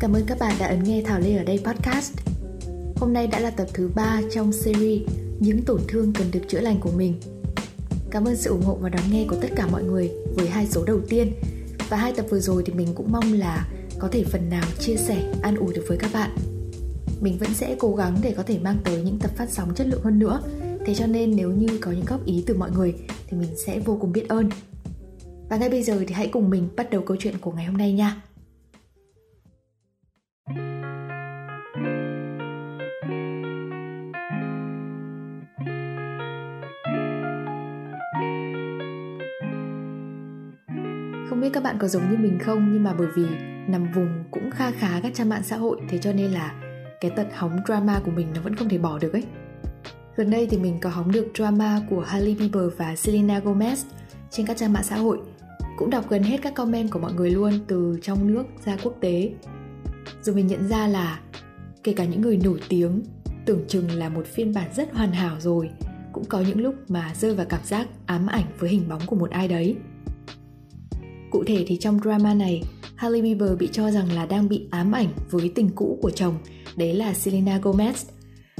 Cảm ơn các bạn đã ấn nghe Thảo Lê ở đây podcast. Hôm nay đã là tập thứ 3 trong series Những tổn thương cần được chữa lành của mình. Cảm ơn sự ủng hộ và đón nghe của tất cả mọi người với hai số đầu tiên. Và hai tập vừa rồi thì mình cũng mong là có thể phần nào chia sẻ, an ủi được với các bạn. Mình vẫn sẽ cố gắng để có thể mang tới những tập phát sóng chất lượng hơn nữa. Thế cho nên nếu như có những góp ý từ mọi người thì mình sẽ vô cùng biết ơn. Và ngay bây giờ thì hãy cùng mình bắt đầu câu chuyện của ngày hôm nay nha. Không biết các bạn có giống như mình không, nhưng mà bởi vì nằm vùng cũng kha khá các trang mạng xã hội, thế cho nên là cái tật hóng drama của mình nó vẫn không thể bỏ được ấy. Gần đây thì mình có hóng được drama của Hailey Bieber và Selena Gomez trên các trang mạng xã hội. Cũng đọc gần hết các comment của mọi người luôn, từ trong nước ra quốc tế. Rồi mình nhận ra là kể cả những người nổi tiếng tưởng chừng là một phiên bản rất hoàn hảo rồi, cũng có những lúc mà rơi vào cảm giác ám ảnh với hình bóng của một ai đấy. Cụ thể thì trong drama này, Hailey Bieber bị cho rằng là đang bị ám ảnh với tình cũ của chồng, đấy là Selena Gomez.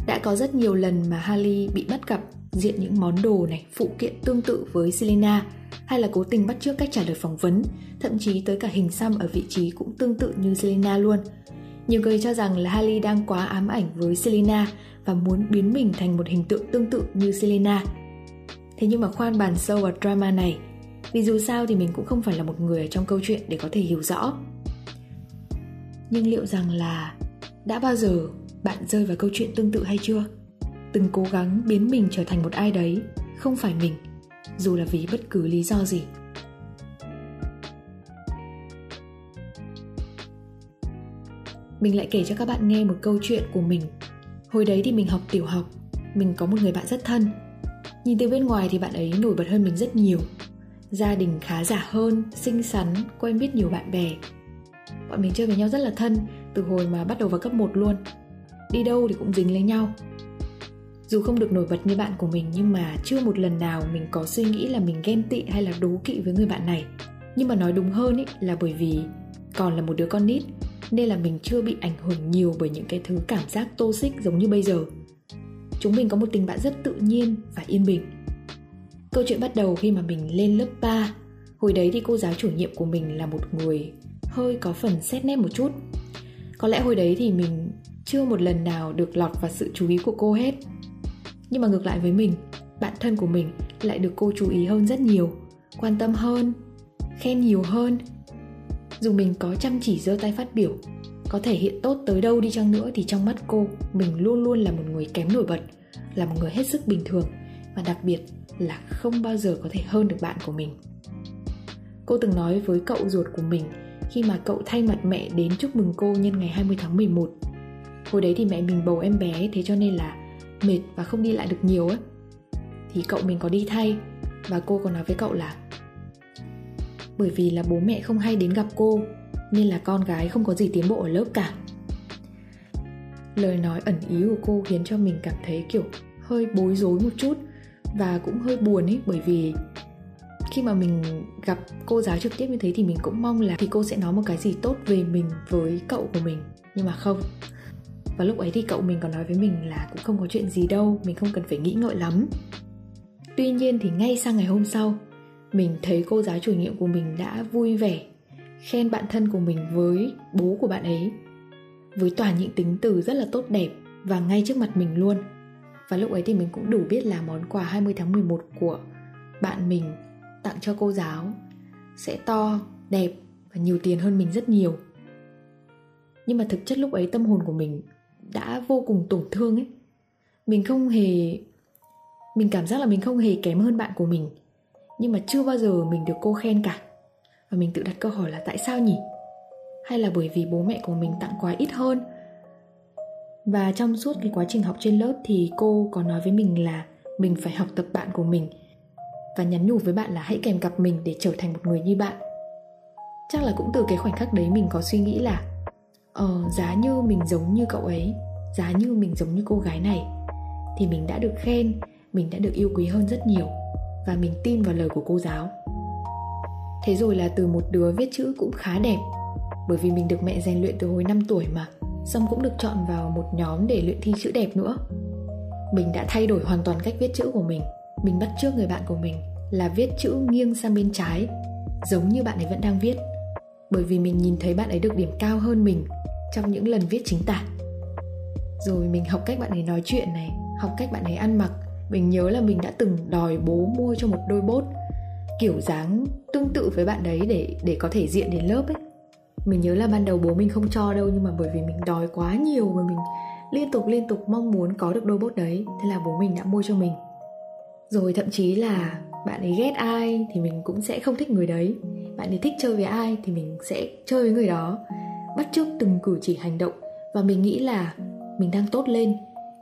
Đã có rất nhiều lần mà Hailey bị bắt gặp diện những món đồ này, phụ kiện tương tự với Selena hay là cố tình bắt chước cách trả lời phỏng vấn, thậm chí tới cả hình xăm ở vị trí cũng tương tự như Selena luôn. Nhiều người cho rằng là Hailey đang quá ám ảnh với Selena và muốn biến mình thành một hình tượng tương tự như Selena. Thế nhưng mà khoan bàn sâu vào drama này, vì dù sao thì mình cũng không phải là một người ở trong câu chuyện để có thể hiểu rõ. Nhưng liệu rằng là đã bao giờ bạn rơi vào câu chuyện tương tự hay chưa? Từng cố gắng biến mình trở thành một ai đấy, không phải mình, dù là vì bất cứ lý do gì. Mình lại kể cho các bạn nghe một câu chuyện của mình. Hồi đấy thì mình học tiểu học, mình có một người bạn rất thân. Nhìn từ bên ngoài thì bạn ấy nổi bật hơn mình rất nhiều, gia đình khá giả hơn, xinh xắn, quen biết nhiều bạn bè. Bọn mình chơi với nhau rất là thân, từ hồi mà bắt đầu vào cấp 1 luôn. Đi đâu thì cũng dính lấy nhau. Dù không được nổi bật như bạn của mình nhưng mà chưa một lần nào mình có suy nghĩ là mình ghen tị hay là đố kỵ với người bạn này. Nhưng mà nói đúng hơn ý, là bởi vì còn là một đứa con nít nên là mình chưa bị ảnh hưởng nhiều bởi những cái thứ cảm giác tô xích giống như bây giờ. Chúng mình có một tình bạn rất tự nhiên và yên bình Câu chuyện bắt đầu khi mà mình lên lớp 3 Hồi đấy thì cô giáo chủ nhiệm của mình là một người hơi có phần xét nét một chút. Có lẽ hồi đấy thì mình chưa một lần nào được lọt vào sự chú ý của cô hết. Nhưng mà ngược lại với mình, bạn thân của mình lại được cô chú ý hơn rất nhiều Quan tâm hơn, khen nhiều hơn. Dù mình có chăm chỉ giơ tay phát biểu Có thể hiện tốt tới đâu đi chăng nữa thì trong mắt cô Mình luôn luôn là một người kém nổi bật Là một người hết sức bình thường. Và đặc biệt là không bao giờ có thể hơn được bạn của mình. Cô từng nói với cậu ruột của mình khi mà cậu thay mặt mẹ đến chúc mừng cô nhân ngày 20 tháng 11 Hồi đấy thì mẹ mình bầu em bé, thế cho nên là mệt và không đi lại được nhiều ấy Thì cậu mình có đi thay và cô còn nói với cậu là, Bởi vì là bố mẹ không hay đến gặp cô, Nên là con gái không có gì tiến bộ ở lớp cả. Lời nói ẩn ý của cô khiến cho mình cảm thấy kiểu hơi bối rối một chút và cũng hơi buồn ấy bởi vì khi mà mình gặp cô giáo trực tiếp như thế thì mình cũng mong là thì cô sẽ nói một cái gì tốt về mình với cậu của mình. Nhưng mà không. Và lúc ấy thì cậu mình còn nói với mình là cũng không có chuyện gì đâu, mình không cần phải nghĩ ngợi lắm. Tuy nhiên thì ngay sang ngày hôm sau, mình thấy cô giáo chủ nhiệm của mình đã vui vẻ, khen bạn thân của mình với bố của bạn ấy, với toàn những tính từ rất là tốt đẹp và ngay trước mặt mình luôn và lúc ấy thì mình cũng đủ biết là món quà 20 tháng 11 của bạn mình tặng cho cô giáo sẽ to, đẹp và nhiều tiền hơn mình rất nhiều. Nhưng mà thực chất lúc ấy tâm hồn của mình đã vô cùng tổn thương ấy. Mình không hề mình cảm giác là mình không hề kém hơn bạn của mình. Nhưng mà chưa bao giờ mình được cô khen cả. Và mình tự đặt câu hỏi là tại sao nhỉ? Hay là bởi vì bố mẹ của mình tặng quà ít hơn? Và trong suốt cái quá trình học trên lớp thì cô có nói với mình là mình phải học tập bạn của mình. Và nhắn nhủ với bạn là hãy kèm cặp mình để trở thành một người như bạn. Chắc là cũng từ cái khoảnh khắc đấy mình có suy nghĩ là ờ giá như mình giống như cậu ấy, giá như mình giống như cô gái này, thì mình đã được khen, mình đã được yêu quý hơn rất nhiều và mình tin vào lời của cô giáo. Thế rồi là từ một đứa viết chữ cũng khá đẹp, bởi vì mình được mẹ rèn luyện từ hồi 5 tuổi mà xong cũng được chọn vào một nhóm để luyện thi chữ đẹp nữa. Mình đã thay đổi hoàn toàn cách viết chữ của mình. Mình bắt trước người bạn của mình là viết chữ nghiêng sang bên trái, giống như bạn ấy vẫn đang viết. Bởi vì mình nhìn thấy bạn ấy được điểm cao hơn mình trong những lần viết chính tả. Rồi mình học cách bạn ấy nói chuyện này, học cách bạn ấy ăn mặc. Mình nhớ là mình đã từng đòi bố mua cho một đôi bốt, kiểu dáng tương tự với bạn đấy để để có thể diện đến lớp ấy mình nhớ là ban đầu bố mình không cho đâu nhưng mà bởi vì mình đòi quá nhiều và mình liên tục liên tục mong muốn có được đôi bốt đấy thế là bố mình đã mua cho mình. Rồi thậm chí là bạn ấy ghét ai thì mình cũng sẽ không thích người đấy. Bạn ấy thích chơi với ai thì mình sẽ chơi với người đó. Bắt chước từng cử chỉ hành động và mình nghĩ là mình đang tốt lên.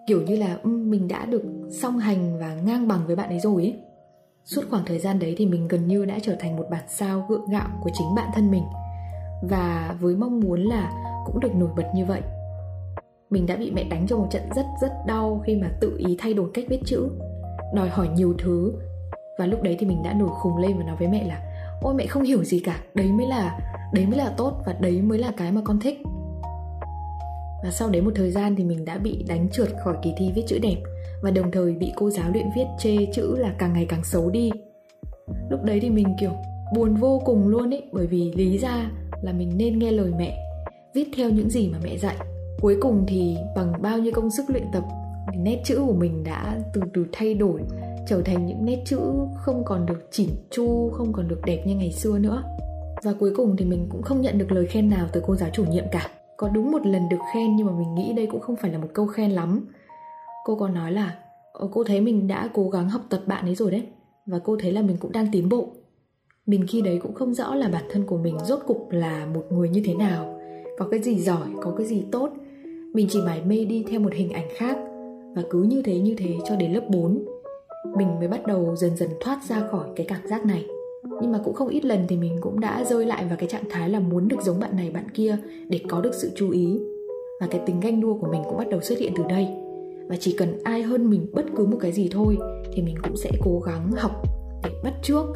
Kiểu như là um, mình đã được song hành và ngang bằng với bạn ấy rồi ấy. Suốt khoảng thời gian đấy thì mình gần như đã trở thành một bản sao gượng gạo của chính bản thân mình và với mong muốn là cũng được nổi bật như vậy. Mình đã bị mẹ đánh cho một trận rất rất đau khi mà tự ý thay đổi cách viết chữ, đòi hỏi nhiều thứ. Và lúc đấy thì mình đã nổi khùng lên và nói với mẹ là, ôi, mẹ không hiểu gì cả, đấy mới là, đấy mới là tốt và đấy mới là cái mà con thích. Và sau đấy một thời gian thì mình đã bị đánh trượt khỏi kỳ thi viết chữ đẹp và đồng thời bị cô giáo luyện viết chê chữ là càng ngày càng xấu đi. Lúc đấy thì mình, kiểu, buồn vô cùng luôn ấy, bởi vì lý ra là mình nên nghe lời mẹ, viết theo những gì mà mẹ dạy. Cuối cùng thì bằng bao nhiêu công sức luyện tập, thì nét chữ của mình đã từ từ thay đổi, trở thành những nét chữ không còn được chỉn chu, không còn được đẹp như ngày xưa nữa. Và cuối cùng thì mình cũng không nhận được lời khen nào từ cô giáo chủ nhiệm cả. Có đúng một lần được khen nhưng mà mình nghĩ đây cũng không phải là một câu khen lắm. Cô còn nói là ờ, cô thấy mình đã cố gắng học tập bạn ấy rồi đấy, và cô thấy là mình cũng đang tiến bộ mình khi đấy cũng không rõ là bản thân của mình rốt cục là một người như thế nào. Có cái gì giỏi, có cái gì tốt. Mình chỉ mải mê đi theo một hình ảnh khác. Và cứ như thế như thế cho đến lớp 4 mình mới bắt đầu dần dần thoát ra khỏi cái cảm giác này. Nhưng mà cũng không ít lần thì mình cũng đã rơi lại vào cái trạng thái là muốn được giống bạn này, bạn kia để có được sự chú ý. Và cái tính ganh đua của mình cũng bắt đầu xuất hiện từ đây. Và chỉ cần ai hơn mình bất cứ một cái gì thôi thì mình cũng sẽ cố gắng học để bắt trước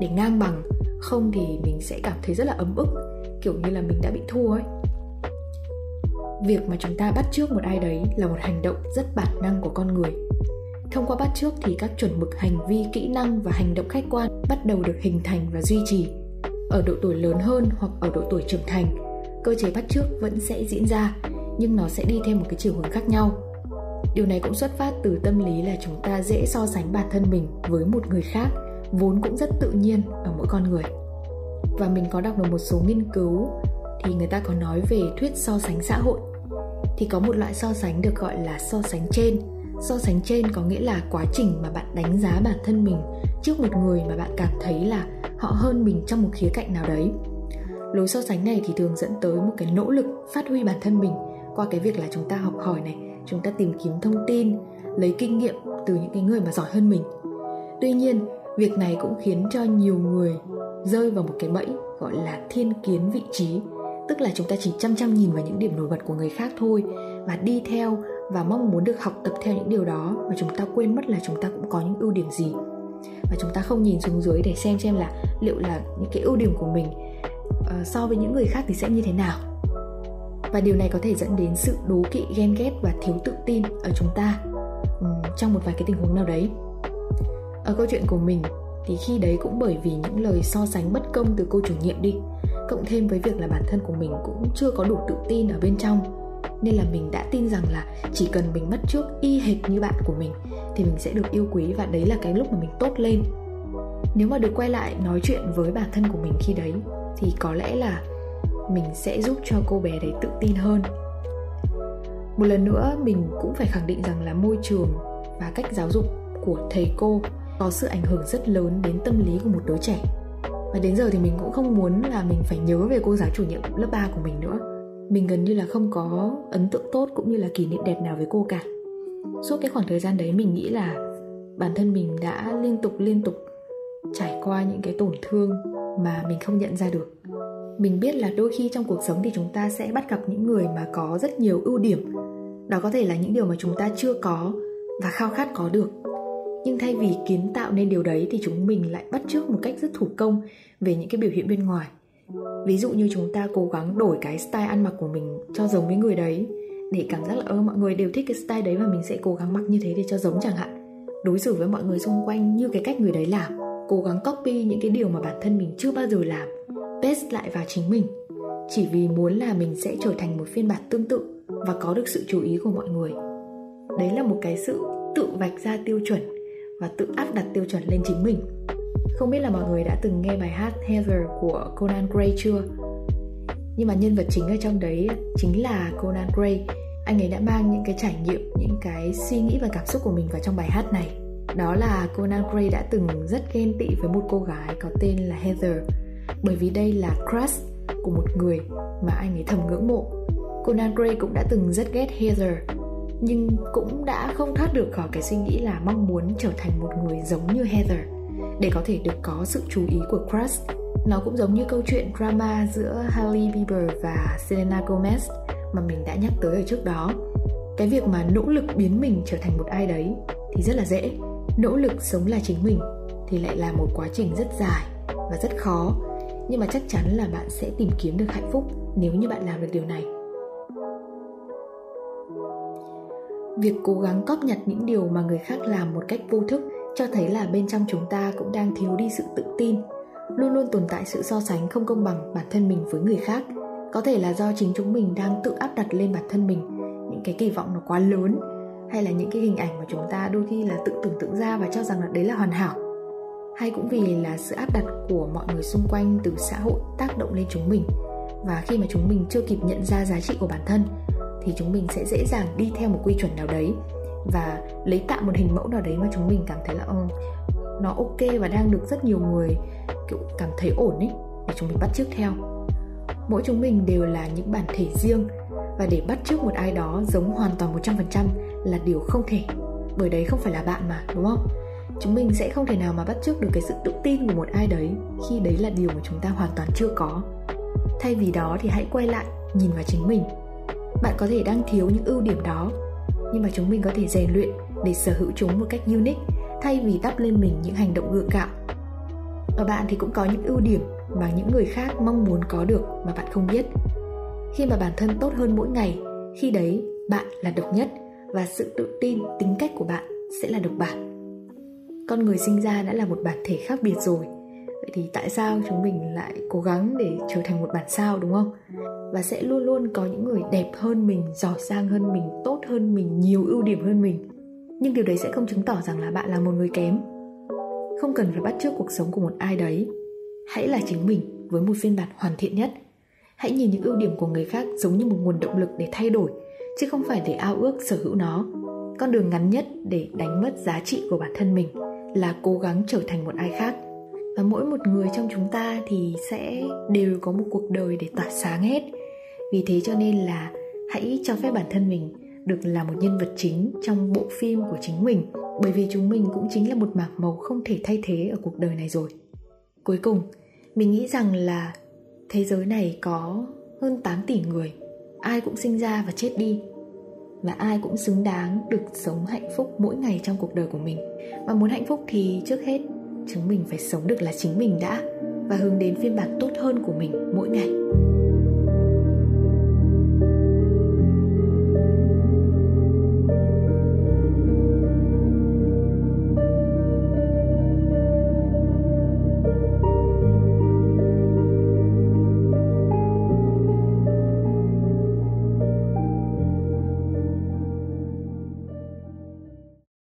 để ngang bằng, không thì mình sẽ cảm thấy rất là ấm ức, kiểu như là mình đã bị thua ấy. Việc mà chúng ta bắt trước một ai đấy là một hành động rất bản năng của con người. Thông qua bắt trước thì các chuẩn mực hành vi, kỹ năng và hành động khách quan bắt đầu được hình thành và duy trì. Ở độ tuổi lớn hơn hoặc ở độ tuổi trưởng thành, cơ chế bắt trước vẫn sẽ diễn ra, nhưng nó sẽ đi theo một cái chiều hướng khác nhau. Điều này cũng xuất phát từ tâm lý là chúng ta dễ so sánh bản thân mình với một người khác vốn cũng rất tự nhiên ở mỗi con người. Và mình có đọc được một số nghiên cứu thì người ta có nói về thuyết so sánh xã hội. Thì có một loại so sánh được gọi là so sánh trên. So sánh trên có nghĩa là quá trình mà bạn đánh giá bản thân mình trước một người mà bạn cảm thấy là họ hơn mình trong một khía cạnh nào đấy. Lối so sánh này thì thường dẫn tới một cái nỗ lực phát huy bản thân mình qua cái việc là chúng ta học hỏi này, chúng ta tìm kiếm thông tin, lấy kinh nghiệm từ những cái người mà giỏi hơn mình. Tuy nhiên việc này cũng khiến cho nhiều người rơi vào một cái bẫy gọi là thiên kiến vị trí. Tức là chúng ta chỉ chăm chăm nhìn vào những điểm nổi bật của người khác thôi và đi theo và mong muốn được học tập theo những điều đó mà chúng ta quên mất là chúng ta cũng có những ưu điểm gì. Và chúng ta không nhìn xuống dưới để xem xem là liệu là những cái ưu điểm của mình uh, so với những người khác thì sẽ như thế nào. Và điều này có thể dẫn đến sự đố kỵ ghen ghét và thiếu tự tin ở chúng ta um, trong một vài cái tình huống nào đấy ở câu chuyện của mình thì khi đấy cũng bởi vì những lời so sánh bất công từ cô chủ nhiệm đi, cộng thêm với việc là bản thân của mình cũng chưa có đủ tự tin ở bên trong. Nên là mình đã tin rằng là chỉ cần mình mất trước y hệt như bạn của mình thì mình sẽ được yêu quý và đấy là cái lúc mà mình tốt lên. Nếu mà được quay lại nói chuyện với bản thân của mình khi đấy thì có lẽ là mình sẽ giúp cho cô bé đấy tự tin hơn. Một lần nữa mình cũng phải khẳng định rằng là môi trường và cách giáo dục của thầy cô có sự ảnh hưởng rất lớn đến tâm lý của một đứa trẻ. Và đến giờ thì mình cũng không muốn là mình phải nhớ về cô giáo chủ nhiệm lớp 3 của mình nữa. Mình gần như là không có ấn tượng tốt cũng như là kỷ niệm đẹp nào với cô cả. Suốt cái khoảng thời gian đấy mình nghĩ là bản thân mình đã liên tục liên tục trải qua những cái tổn thương mà mình không nhận ra được. Mình biết là đôi khi trong cuộc sống thì chúng ta sẽ bắt gặp những người mà có rất nhiều ưu điểm. Đó có thể là những điều mà chúng ta chưa có và khao khát có được nhưng thay vì kiến tạo nên điều đấy thì chúng mình lại bắt chước một cách rất thủ công về những cái biểu hiện bên ngoài. Ví dụ như chúng ta cố gắng đổi cái style ăn mặc của mình cho giống với người đấy, để cảm giác là, ơ, mọi người đều thích cái style đấy và mình sẽ cố gắng mặc như thế để cho giống chẳng hạn. Đối xử với mọi người xung quanh như cái cách người đấy làm, cố gắng copy những cái điều mà bản thân mình chưa bao giờ làm, paste lại vào chính mình. Chỉ vì muốn là mình sẽ trở thành một phiên bản tương tự và có được sự chú ý của mọi người. Đấy là một cái sự tự vạch ra tiêu chuẩn và tự áp đặt tiêu chuẩn lên chính mình. Không biết là mọi người đã từng nghe bài hát Heather của Conan Gray chưa? Nhưng mà nhân vật chính ở trong đấy chính là Conan Gray. Anh ấy đã mang những cái trải nghiệm, những cái suy nghĩ và cảm xúc của mình vào trong bài hát này. Đó là Conan Gray đã từng rất ghen tị với một cô gái có tên là Heather. Bởi vì đây là crush của một người mà anh ấy thầm ngưỡng mộ. Conan Gray cũng đã từng rất ghét Heather nhưng cũng đã không thoát được khỏi cái suy nghĩ là mong muốn trở thành một người giống như Heather. Để có thể được có sự chú ý của crush, nó cũng giống như câu chuyện drama giữa Hailey Bieber và Selena Gomez mà mình đã nhắc tới ở trước đó. Cái việc mà nỗ lực biến mình trở thành một ai đấy thì rất là dễ. Nỗ lực sống là chính mình thì lại là một quá trình rất dài và rất khó. Nhưng mà chắc chắn là bạn sẽ tìm kiếm được hạnh phúc nếu như bạn làm được điều này. Việc cố gắng cóp nhặt những điều mà người khác làm một cách vô thức cho thấy là bên trong chúng ta cũng đang thiếu đi sự tự tin. Luôn luôn tồn tại sự so sánh không công bằng bản thân mình với người khác. Có thể là do chính chúng mình đang tự áp đặt lên bản thân mình, những cái kỳ vọng nó quá lớn, hay là những cái hình ảnh mà chúng ta đôi khi là tự tưởng tượng ra và cho rằng là đấy là hoàn hảo. Hay cũng vì là sự áp đặt của mọi người xung quanh từ xã hội tác động lên chúng mình. Và khi mà chúng mình chưa kịp nhận ra giá trị của bản thân thì chúng mình sẽ dễ dàng đi theo một quy chuẩn nào đấy và lấy tạo một hình mẫu nào đấy mà chúng mình cảm thấy là ừ, nó ok và đang được rất nhiều người kiểu cảm thấy ổn ấy để chúng mình bắt chước theo. Mỗi chúng mình đều là những bản thể riêng và để bắt chước một ai đó giống hoàn toàn 100% là điều không thể bởi đấy không phải là bạn mà đúng không? Chúng mình sẽ không thể nào mà bắt chước được cái sự tự tin của một ai đấy khi đấy là điều mà chúng ta hoàn toàn chưa có. Thay vì đó thì hãy quay lại nhìn vào chính mình bạn có thể đang thiếu những ưu điểm đó, nhưng mà chúng mình có thể rèn luyện để sở hữu chúng một cách unique, thay vì đắp lên mình những hành động gượng gạo ở bạn thì cũng có những ưu điểm mà những người khác mong muốn có được mà bạn không biết. Khi mà bản thân tốt hơn mỗi ngày, khi đấy bạn là độc nhất và sự tự tin, tính cách của bạn sẽ là độc bản. Con người sinh ra đã là một bản thể khác biệt rồi. Vậy thì tại sao chúng mình lại cố gắng để trở thành một bản sao, đúng không? Và sẽ luôn luôn có những người đẹp hơn mình giỏi giang hơn mình, tốt hơn mình, nhiều ưu điểm hơn mình. Nhưng điều đấy sẽ không chứng tỏ rằng là bạn là một người kém. Không cần phải bắt chước cuộc sống của một ai đấy. Hãy là chính mình với một phiên bản hoàn thiện nhất. Hãy nhìn những ưu điểm của người khác giống như một nguồn động lực để thay đổi, chứ không phải để ao ước sở hữu nó. Con đường ngắn nhất để đánh mất giá trị của bản thân mình là cố gắng trở thành một ai khác. Và mỗi một người trong chúng ta thì sẽ đều có một cuộc đời để tỏa sáng hết vì thế cho nên là hãy cho phép bản thân mình được là một nhân vật chính trong bộ phim của chính mình. Bởi vì chúng mình cũng chính là một mảng màu không thể thay thế ở cuộc đời này rồi. Cuối cùng, mình nghĩ rằng là thế giới này có hơn 8 tỷ người. Ai cũng sinh ra và chết đi. Và ai cũng xứng đáng được sống hạnh phúc mỗi ngày trong cuộc đời của mình. Và muốn hạnh phúc thì trước hết, chúng mình phải sống được là chính mình đã. Và hướng đến phiên bản tốt hơn của mình mỗi ngày.